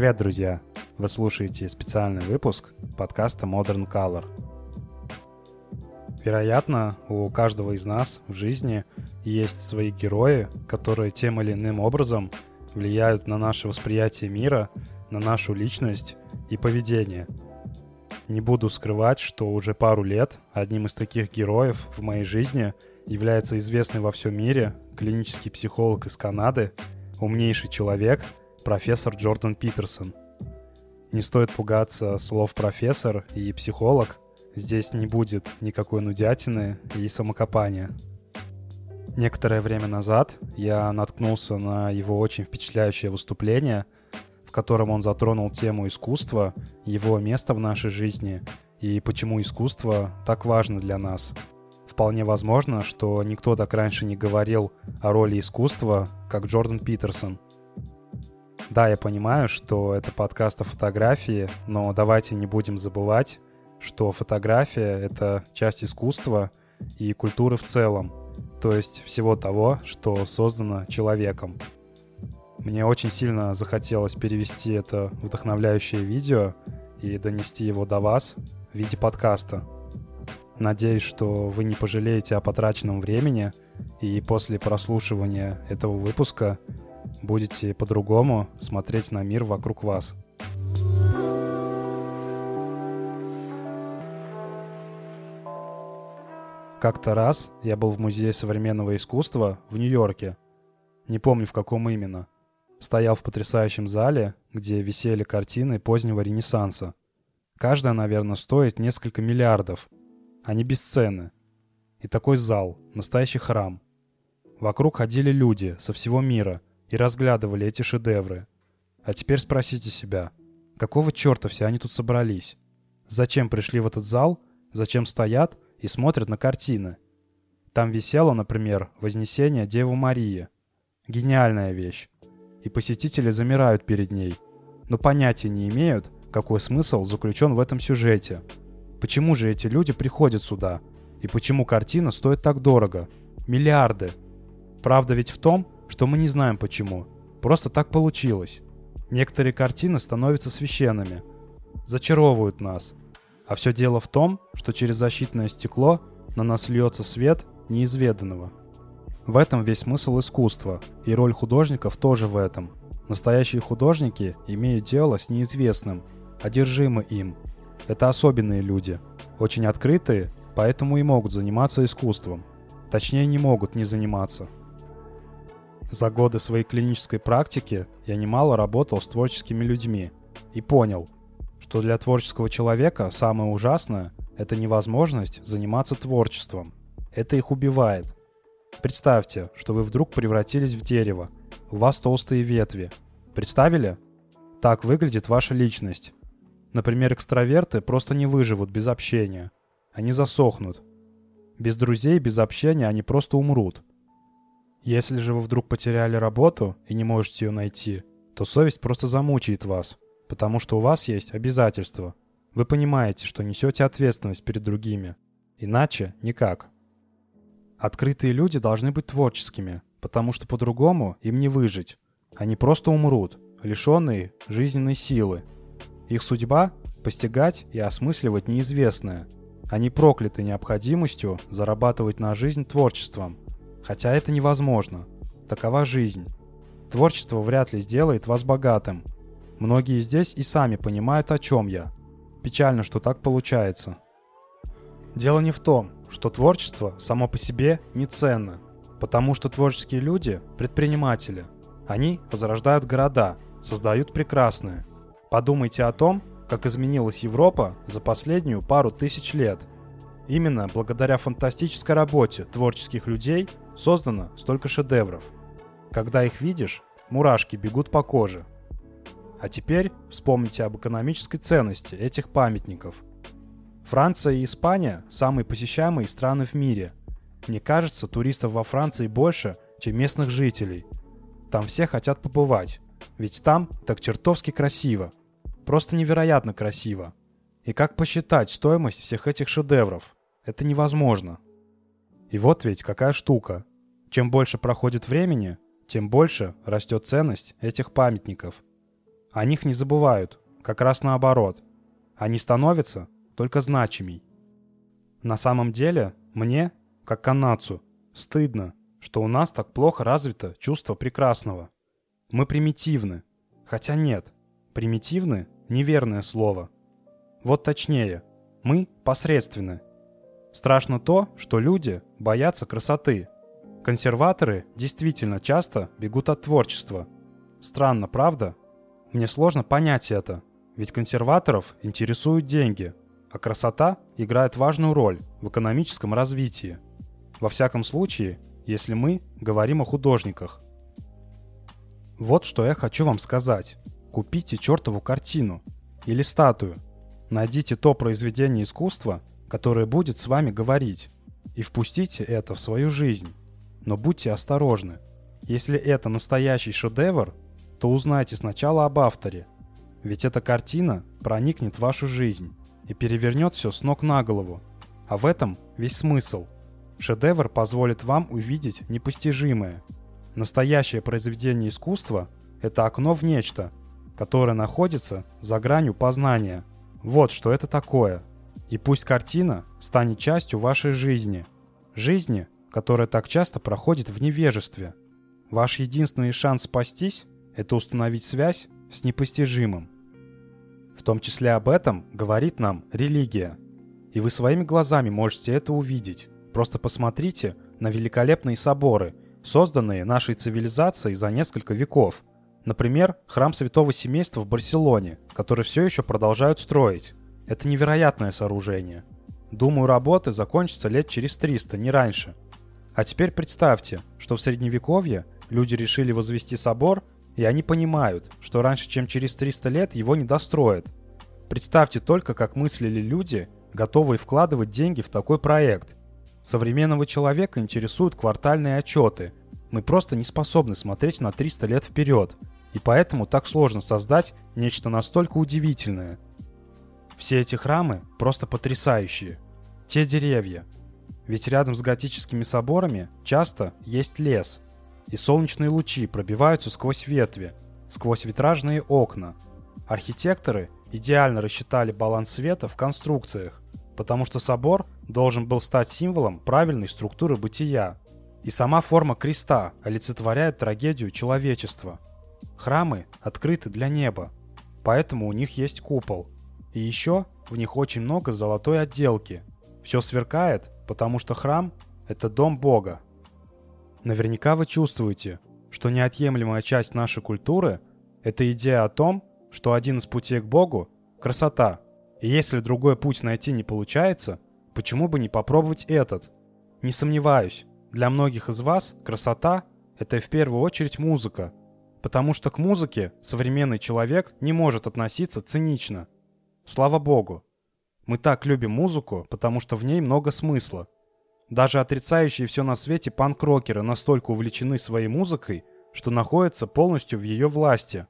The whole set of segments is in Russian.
Привет, друзья! Вы слушаете специальный выпуск подкаста Modern Color. Вероятно, у каждого из нас в жизни есть свои герои, которые тем или иным образом влияют на наше восприятие мира, на нашу личность и поведение. Не буду скрывать, что уже пару лет одним из таких героев в моей жизни является известный во всем мире клинический психолог из Канады, умнейший человек – профессор Джордан Питерсон. Не стоит пугаться слов профессор и психолог. Здесь не будет никакой нудятины и самокопания. Некоторое время назад я наткнулся на его очень впечатляющее выступление, в котором он затронул тему искусства, его место в нашей жизни и почему искусство так важно для нас. Вполне возможно, что никто так раньше не говорил о роли искусства, как Джордан Питерсон – да, я понимаю, что это подкаст о фотографии, но давайте не будем забывать, что фотография — это часть искусства и культуры в целом, то есть всего того, что создано человеком. Мне очень сильно захотелось перевести это вдохновляющее видео и донести его до вас в виде подкаста. Надеюсь, что вы не пожалеете о потраченном времени, и после прослушивания этого выпуска будете по-другому смотреть на мир вокруг вас. Как-то раз я был в Музее современного искусства в Нью-Йорке. Не помню, в каком именно. Стоял в потрясающем зале, где висели картины позднего Ренессанса. Каждая, наверное, стоит несколько миллиардов. Они бесценны. И такой зал, настоящий храм. Вокруг ходили люди со всего мира – и разглядывали эти шедевры. А теперь спросите себя, какого черта все они тут собрались? Зачем пришли в этот зал, зачем стоят и смотрят на картины? Там висело, например, «Вознесение Девы Марии». Гениальная вещь. И посетители замирают перед ней, но понятия не имеют, какой смысл заключен в этом сюжете. Почему же эти люди приходят сюда? И почему картина стоит так дорого? Миллиарды. Правда ведь в том, что мы не знаем почему. Просто так получилось. Некоторые картины становятся священными, зачаровывают нас. А все дело в том, что через защитное стекло на нас льется свет неизведанного. В этом весь смысл искусства, и роль художников тоже в этом. Настоящие художники имеют дело с неизвестным, одержимы им. Это особенные люди, очень открытые, поэтому и могут заниматься искусством. Точнее, не могут не заниматься – за годы своей клинической практики я немало работал с творческими людьми и понял, что для творческого человека самое ужасное – это невозможность заниматься творчеством. Это их убивает. Представьте, что вы вдруг превратились в дерево, у вас толстые ветви. Представили? Так выглядит ваша личность. Например, экстраверты просто не выживут без общения. Они засохнут. Без друзей, без общения они просто умрут – если же вы вдруг потеряли работу и не можете ее найти, то совесть просто замучает вас, потому что у вас есть обязательства. Вы понимаете, что несете ответственность перед другими. Иначе никак. Открытые люди должны быть творческими, потому что по-другому им не выжить. Они просто умрут, лишенные жизненной силы. Их судьба – постигать и осмысливать неизвестное. Они прокляты необходимостью зарабатывать на жизнь творчеством – Хотя это невозможно. Такова жизнь. Творчество вряд ли сделает вас богатым. Многие здесь и сами понимают, о чем я. Печально, что так получается. Дело не в том, что творчество само по себе не ценно, потому что творческие люди – предприниматели. Они возрождают города, создают прекрасное. Подумайте о том, как изменилась Европа за последнюю пару тысяч лет. Именно благодаря фантастической работе творческих людей создано столько шедевров. Когда их видишь, мурашки бегут по коже. А теперь вспомните об экономической ценности этих памятников. Франция и Испания – самые посещаемые страны в мире. Мне кажется, туристов во Франции больше, чем местных жителей. Там все хотят побывать, ведь там так чертовски красиво. Просто невероятно красиво. И как посчитать стоимость всех этих шедевров? Это невозможно. И вот ведь какая штука. Чем больше проходит времени, тем больше растет ценность этих памятников. О них не забывают, как раз наоборот. Они становятся только значимей. На самом деле, мне, как канадцу, стыдно, что у нас так плохо развито чувство прекрасного. Мы примитивны. Хотя нет, примитивны — неверное слово. Вот точнее, мы посредственны. Страшно то, что люди боятся красоты. Консерваторы действительно часто бегут от творчества. Странно, правда? Мне сложно понять это, ведь консерваторов интересуют деньги, а красота играет важную роль в экономическом развитии. Во всяком случае, если мы говорим о художниках. Вот что я хочу вам сказать. Купите чертову картину или статую. Найдите то произведение искусства, которое будет с вами говорить, и впустите это в свою жизнь. Но будьте осторожны. Если это настоящий шедевр, то узнайте сначала об авторе. Ведь эта картина проникнет в вашу жизнь и перевернет все с ног на голову. А в этом весь смысл. Шедевр позволит вам увидеть непостижимое. Настоящее произведение искусства – это окно в нечто, которое находится за гранью познания. Вот что это такое – и пусть картина станет частью вашей жизни. Жизни, которая так часто проходит в невежестве. Ваш единственный шанс спастись – это установить связь с непостижимым. В том числе об этом говорит нам религия. И вы своими глазами можете это увидеть. Просто посмотрите на великолепные соборы, созданные нашей цивилизацией за несколько веков. Например, храм Святого Семейства в Барселоне, который все еще продолжают строить. Это невероятное сооружение. Думаю, работы закончатся лет через 300, не раньше. А теперь представьте, что в Средневековье люди решили возвести собор, и они понимают, что раньше, чем через 300 лет, его не достроят. Представьте только, как мыслили люди, готовые вкладывать деньги в такой проект. Современного человека интересуют квартальные отчеты. Мы просто не способны смотреть на 300 лет вперед, и поэтому так сложно создать нечто настолько удивительное – все эти храмы просто потрясающие. Те деревья. Ведь рядом с готическими соборами часто есть лес. И солнечные лучи пробиваются сквозь ветви, сквозь витражные окна. Архитекторы идеально рассчитали баланс света в конструкциях, потому что собор должен был стать символом правильной структуры бытия. И сама форма креста олицетворяет трагедию человечества. Храмы открыты для неба, поэтому у них есть купол – и еще в них очень много золотой отделки. Все сверкает, потому что храм — это дом Бога. Наверняка вы чувствуете, что неотъемлемая часть нашей культуры — это идея о том, что один из путей к Богу — красота. И если другой путь найти не получается, почему бы не попробовать этот? Не сомневаюсь, для многих из вас красота — это в первую очередь музыка, потому что к музыке современный человек не может относиться цинично — Слава богу. Мы так любим музыку, потому что в ней много смысла. Даже отрицающие все на свете панк-рокеры настолько увлечены своей музыкой, что находятся полностью в ее власти.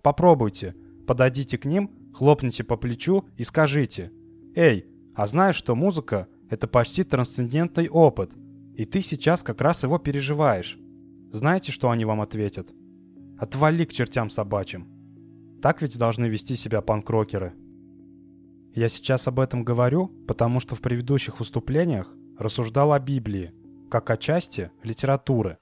Попробуйте, подойдите к ним, хлопните по плечу и скажите «Эй, а знаешь, что музыка — это почти трансцендентный опыт, и ты сейчас как раз его переживаешь?» Знаете, что они вам ответят? «Отвали к чертям собачьим». Так ведь должны вести себя панк-рокеры. Я сейчас об этом говорю, потому что в предыдущих выступлениях рассуждал о Библии, как о части литературы.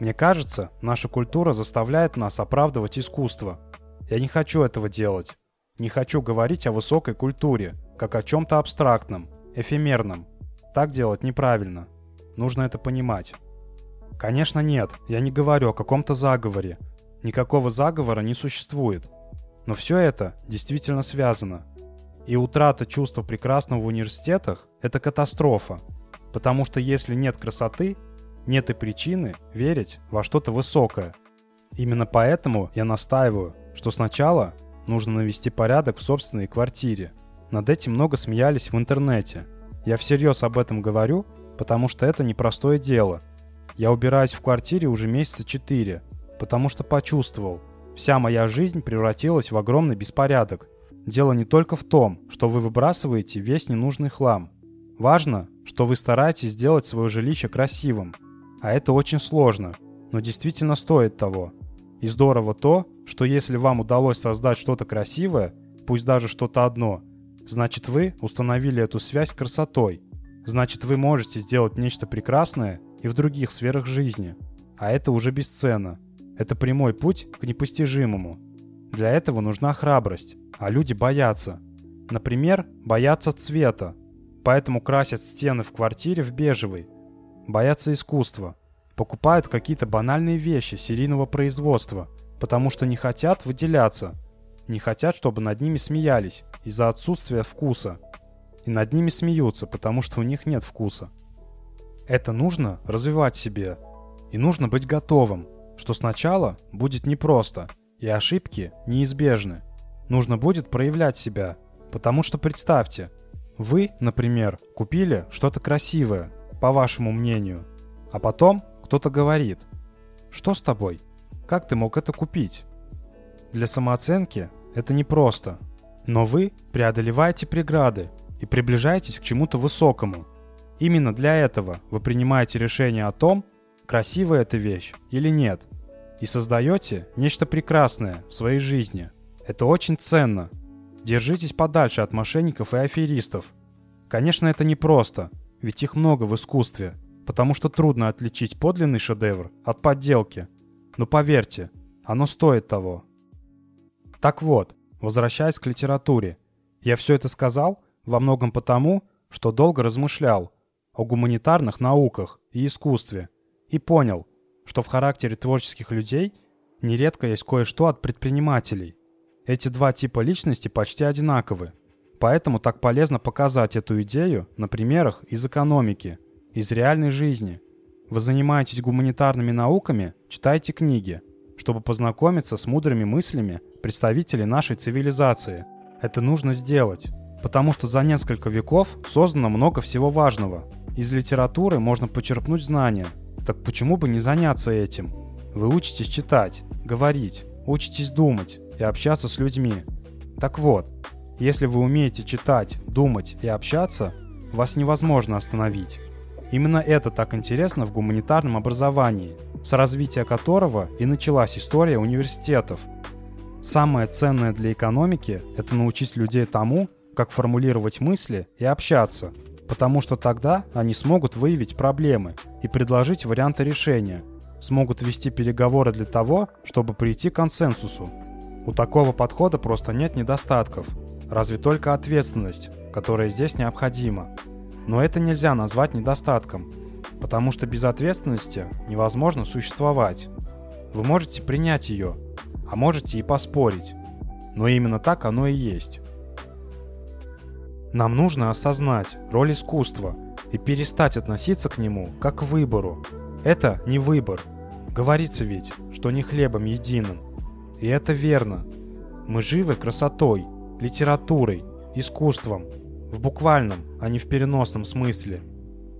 Мне кажется, наша культура заставляет нас оправдывать искусство. Я не хочу этого делать. Не хочу говорить о высокой культуре, как о чем-то абстрактном, эфемерном. Так делать неправильно. Нужно это понимать. Конечно нет, я не говорю о каком-то заговоре. Никакого заговора не существует. Но все это действительно связано. И утрата чувства прекрасного в университетах – это катастрофа. Потому что если нет красоты, нет и причины верить во что-то высокое. Именно поэтому я настаиваю, что сначала нужно навести порядок в собственной квартире. Над этим много смеялись в интернете. Я всерьез об этом говорю, потому что это непростое дело. Я убираюсь в квартире уже месяца четыре, потому что почувствовал, вся моя жизнь превратилась в огромный беспорядок, Дело не только в том, что вы выбрасываете весь ненужный хлам. Важно, что вы стараетесь сделать свое жилище красивым. А это очень сложно, но действительно стоит того. И здорово то, что если вам удалось создать что-то красивое, пусть даже что-то одно, значит вы установили эту связь с красотой. Значит вы можете сделать нечто прекрасное и в других сферах жизни. А это уже бесценно. Это прямой путь к непостижимому. Для этого нужна храбрость, а люди боятся. Например, боятся цвета, поэтому красят стены в квартире в бежевый. Боятся искусства. Покупают какие-то банальные вещи серийного производства, потому что не хотят выделяться. Не хотят, чтобы над ними смеялись из-за отсутствия вкуса. И над ними смеются, потому что у них нет вкуса. Это нужно развивать себе. И нужно быть готовым, что сначала будет непросто, и ошибки неизбежны. Нужно будет проявлять себя, потому что представьте, вы, например, купили что-то красивое, по вашему мнению, а потом кто-то говорит, что с тобой? Как ты мог это купить? Для самооценки это непросто, но вы преодолеваете преграды и приближаетесь к чему-то высокому. Именно для этого вы принимаете решение о том, красивая эта вещь или нет, и создаете нечто прекрасное в своей жизни. Это очень ценно. Держитесь подальше от мошенников и аферистов. Конечно, это непросто, ведь их много в искусстве, потому что трудно отличить подлинный шедевр от подделки. Но поверьте, оно стоит того. Так вот, возвращаясь к литературе, я все это сказал во многом потому, что долго размышлял о гуманитарных науках и искусстве и понял, что в характере творческих людей нередко есть кое-что от предпринимателей. Эти два типа личности почти одинаковы. Поэтому так полезно показать эту идею на примерах из экономики, из реальной жизни. Вы занимаетесь гуманитарными науками, читайте книги, чтобы познакомиться с мудрыми мыслями представителей нашей цивилизации. Это нужно сделать, потому что за несколько веков создано много всего важного. Из литературы можно почерпнуть знания, так почему бы не заняться этим? Вы учитесь читать, говорить, учитесь думать и общаться с людьми. Так вот, если вы умеете читать, думать и общаться, вас невозможно остановить. Именно это так интересно в гуманитарном образовании, с развития которого и началась история университетов. Самое ценное для экономики – это научить людей тому, как формулировать мысли и общаться – потому что тогда они смогут выявить проблемы и предложить варианты решения, смогут вести переговоры для того, чтобы прийти к консенсусу. У такого подхода просто нет недостатков, разве только ответственность, которая здесь необходима. Но это нельзя назвать недостатком, потому что без ответственности невозможно существовать. Вы можете принять ее, а можете и поспорить. Но именно так оно и есть. Нам нужно осознать роль искусства и перестать относиться к нему как к выбору. Это не выбор. Говорится ведь, что не хлебом единым. И это верно. Мы живы красотой, литературой, искусством. В буквальном, а не в переносном смысле.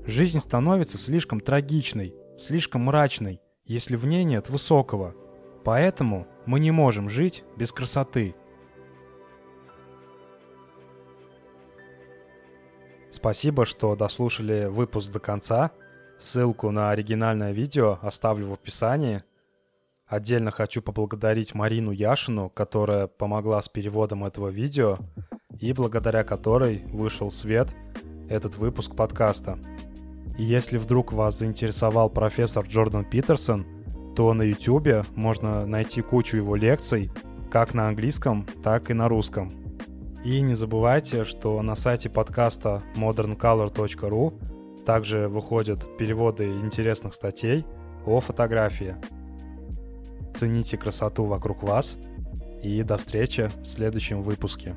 Жизнь становится слишком трагичной, слишком мрачной, если в ней нет высокого. Поэтому мы не можем жить без красоты. Спасибо, что дослушали выпуск до конца. Ссылку на оригинальное видео оставлю в описании. Отдельно хочу поблагодарить Марину Яшину, которая помогла с переводом этого видео и благодаря которой вышел свет этот выпуск подкаста. И если вдруг вас заинтересовал профессор Джордан Питерсон, то на YouTube можно найти кучу его лекций как на английском, так и на русском. И не забывайте, что на сайте подкаста moderncolor.ru также выходят переводы интересных статей о фотографии. Цените красоту вокруг вас и до встречи в следующем выпуске.